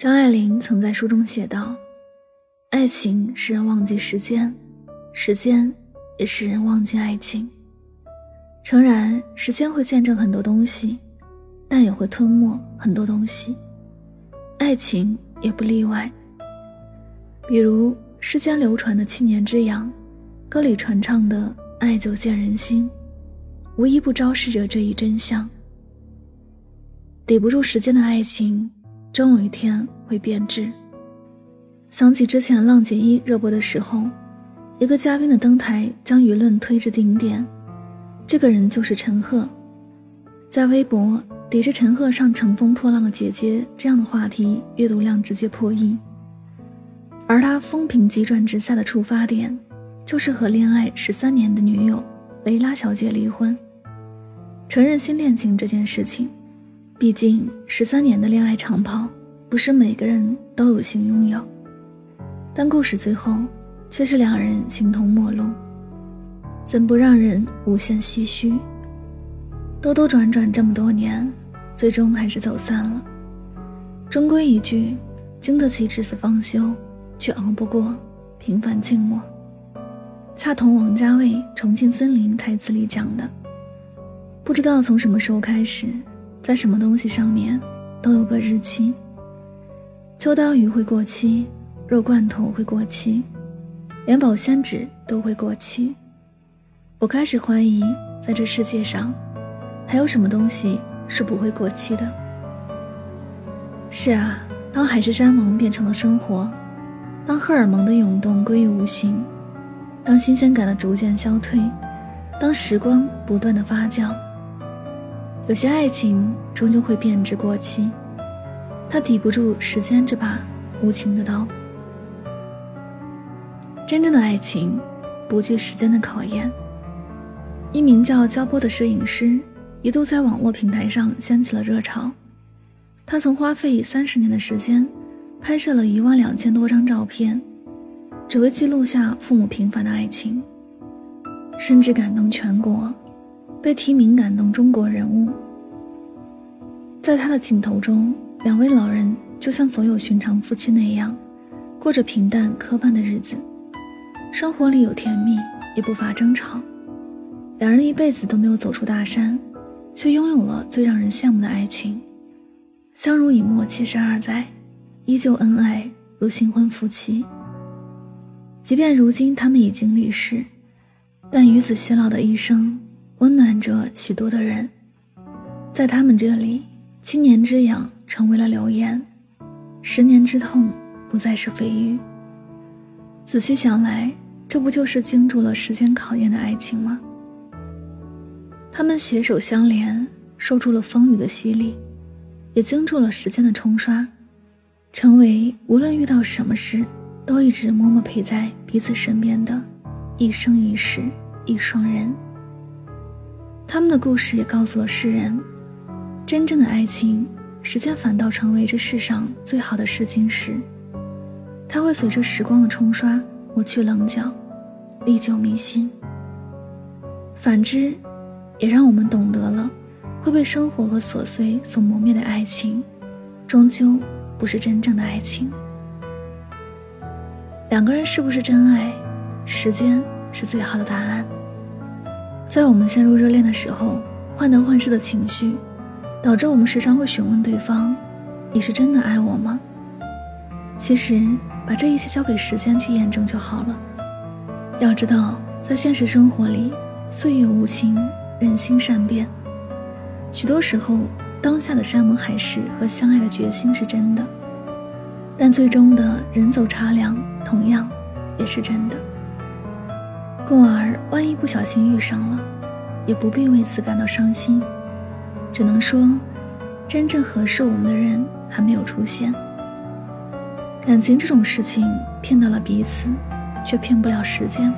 张爱玲曾在书中写道：“爱情使人忘记时间，时间也使人忘记爱情。诚然，时间会见证很多东西，但也会吞没很多东西。爱情也不例外。比如世间流传的七年之痒，歌里传唱的爱久见人心，无一不昭示着这一真相。抵不住时间的爱情。”终有一天会变质。想起之前《浪姐一》热播的时候，一个嘉宾的登台将舆论推至顶点，这个人就是陈赫。在微博抵制陈赫上乘风破浪的姐姐这样的话题，阅读量直接破亿。而他风评急转直下的触发点，就是和恋爱十三年的女友雷拉小姐离婚，承认新恋情这件事情。毕竟十三年的恋爱长跑，不是每个人都有幸拥有。但故事最后却是两人形同陌路，怎不让人无限唏嘘？兜兜转转这么多年，最终还是走散了。终归一句，经得起至死方休，却熬不过平凡静默。恰同王家卫《重庆森林》台词里讲的：“不知道从什么时候开始。”在什么东西上面都有个日期。秋刀鱼会过期，肉罐头会过期，连保鲜纸都会过期。我开始怀疑，在这世界上，还有什么东西是不会过期的？是啊，当海誓山盟变成了生活，当荷尔蒙的涌动归于无形，当新鲜感的逐渐消退，当时光不断的发酵。有些爱情终究会变质过期，它抵不住时间这把无情的刀。真正的爱情不惧时间的考验。一名叫焦波的摄影师一度在网络平台上掀起了热潮，他曾花费三十年的时间拍摄了一万两千多张照片，只为记录下父母平凡的爱情，甚至感动全国。被提名感动中国人物，在他的镜头中，两位老人就像所有寻常夫妻那样，过着平淡磕绊的日子，生活里有甜蜜，也不乏争吵。两人一辈子都没有走出大山，却拥有了最让人羡慕的爱情，相濡以沫七十二载，依旧恩爱如新婚夫妻。即便如今他们已经离世，但与子偕老的一生。温暖着许多的人，在他们这里，七年之痒成为了流言，十年之痛不再是蜚语。仔细想来，这不就是经住了时间考验的爱情吗？他们携手相连，受住了风雨的洗礼，也经住了时间的冲刷，成为无论遇到什么事，都一直默默陪在彼此身边的，一生一世一双人。他们的故事也告诉了世人，真正的爱情，时间反倒成为这世上最好的试金石。它会随着时光的冲刷抹去棱角，历久弥新。反之，也让我们懂得了，会被生活和琐碎所磨灭的爱情，终究不是真正的爱情。两个人是不是真爱，时间是最好的答案。在我们陷入热恋的时候，患得患失的情绪，导致我们时常会询问对方：“你是真的爱我吗？”其实，把这一切交给时间去验证就好了。要知道，在现实生活里，岁月无情，人心善变。许多时候，当下的山盟海誓和相爱的决心是真的，但最终的人走茶凉，同样也是真的。故而，万一不小心遇上了，也不必为此感到伤心，只能说，真正合适我们的人还没有出现。感情这种事情，骗到了彼此，却骗不了时间。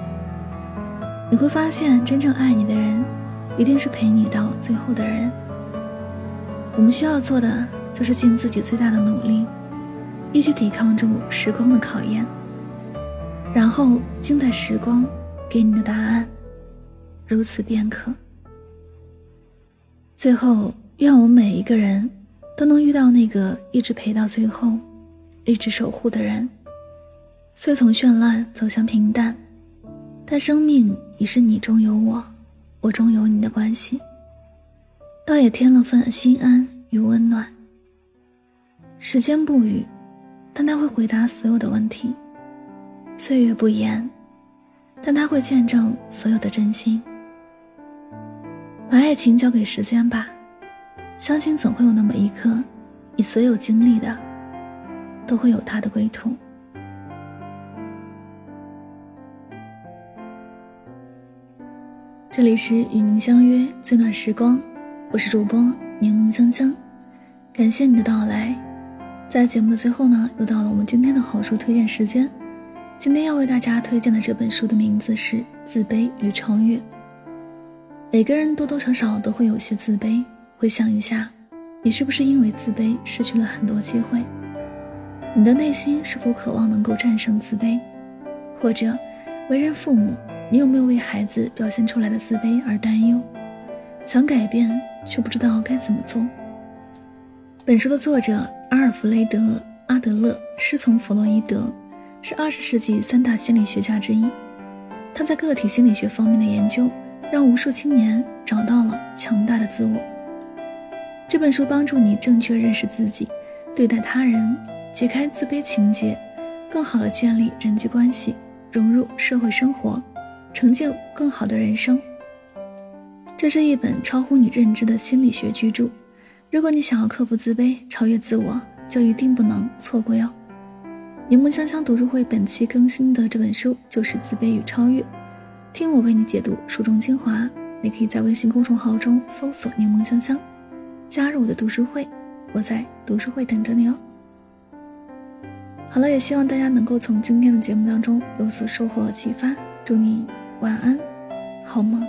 你会发现，真正爱你的人，一定是陪你到最后的人。我们需要做的，就是尽自己最大的努力，一起抵抗住时光的考验，然后静待时光。给你的答案，如此便可。最后，愿我们每一个人都能遇到那个一直陪到最后，一直守护的人。虽从绚烂走向平淡，但生命已是你中有我，我中有你的关系，倒也添了份心安与温暖。时间不语，但他会回答所有的问题；岁月不言，但他会见证所有的真心。把爱情交给时间吧，相信总会有那么一刻，你所有经历的，都会有他的归途。这里是与您相约最暖时光，我是主播柠檬香香，感谢你的到来。在节目的最后呢，又到了我们今天的好书推荐时间。今天要为大家推荐的这本书的名字是《自卑与超越》。每个人多多少少都会有些自卑，回想一下，你是不是因为自卑失去了很多机会？你的内心是否渴望能够战胜自卑？或者，为人父母，你有没有为孩子表现出来的自卑而担忧？想改变却不知道该怎么做？本书的作者阿尔弗雷德·阿德勒师从弗洛伊德，是二十世纪三大心理学家之一。他在个体心理学方面的研究。让无数青年找到了强大的自我。这本书帮助你正确认识自己，对待他人，解开自卑情结，更好的建立人际关系，融入社会生活，成就更好的人生。这是一本超乎你认知的心理学巨著。如果你想要克服自卑，超越自我，就一定不能错过哟。柠檬香香读书会本期更新的这本书就是《自卑与超越》。听我为你解读书中精华，你可以在微信公众号中搜索“柠檬香香”，加入我的读书会，我在读书会等着你哦。好了，也希望大家能够从今天的节目当中有所收获和启发，祝你晚安，好梦。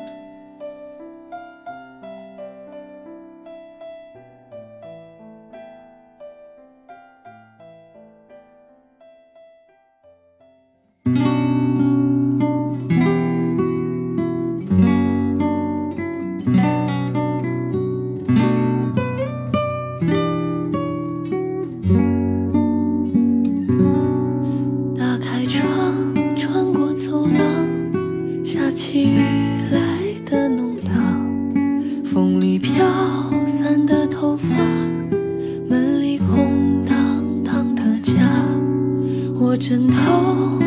枕头。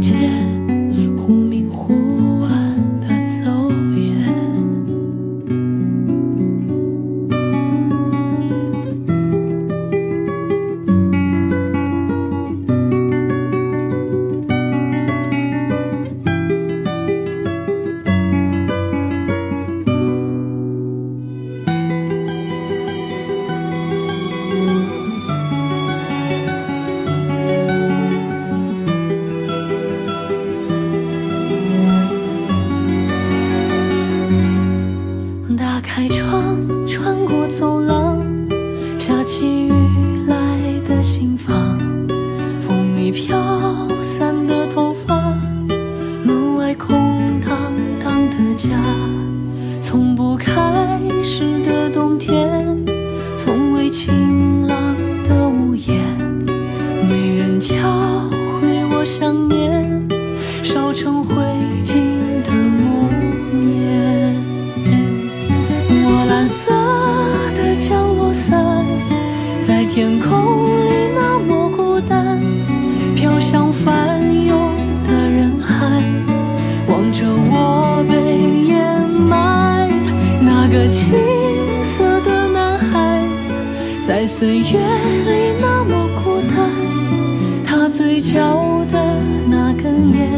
见。在岁月里那么孤单，他嘴角的那根烟，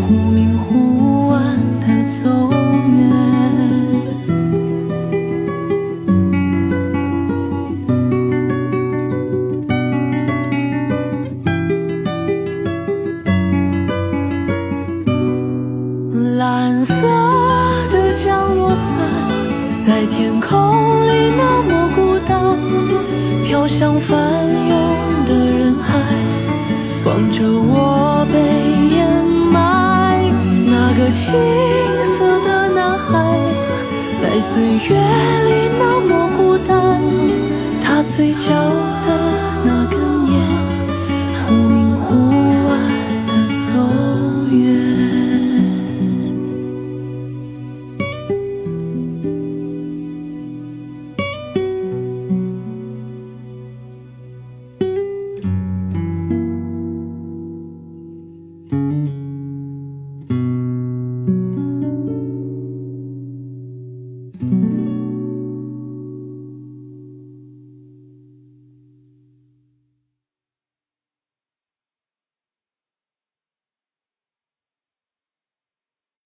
忽明忽暗的走远。蓝色的降落伞，在天空里那。飘向翻涌的人海，望着我被掩埋。那个青涩的男孩，在岁月里那么孤单，他嘴角的那。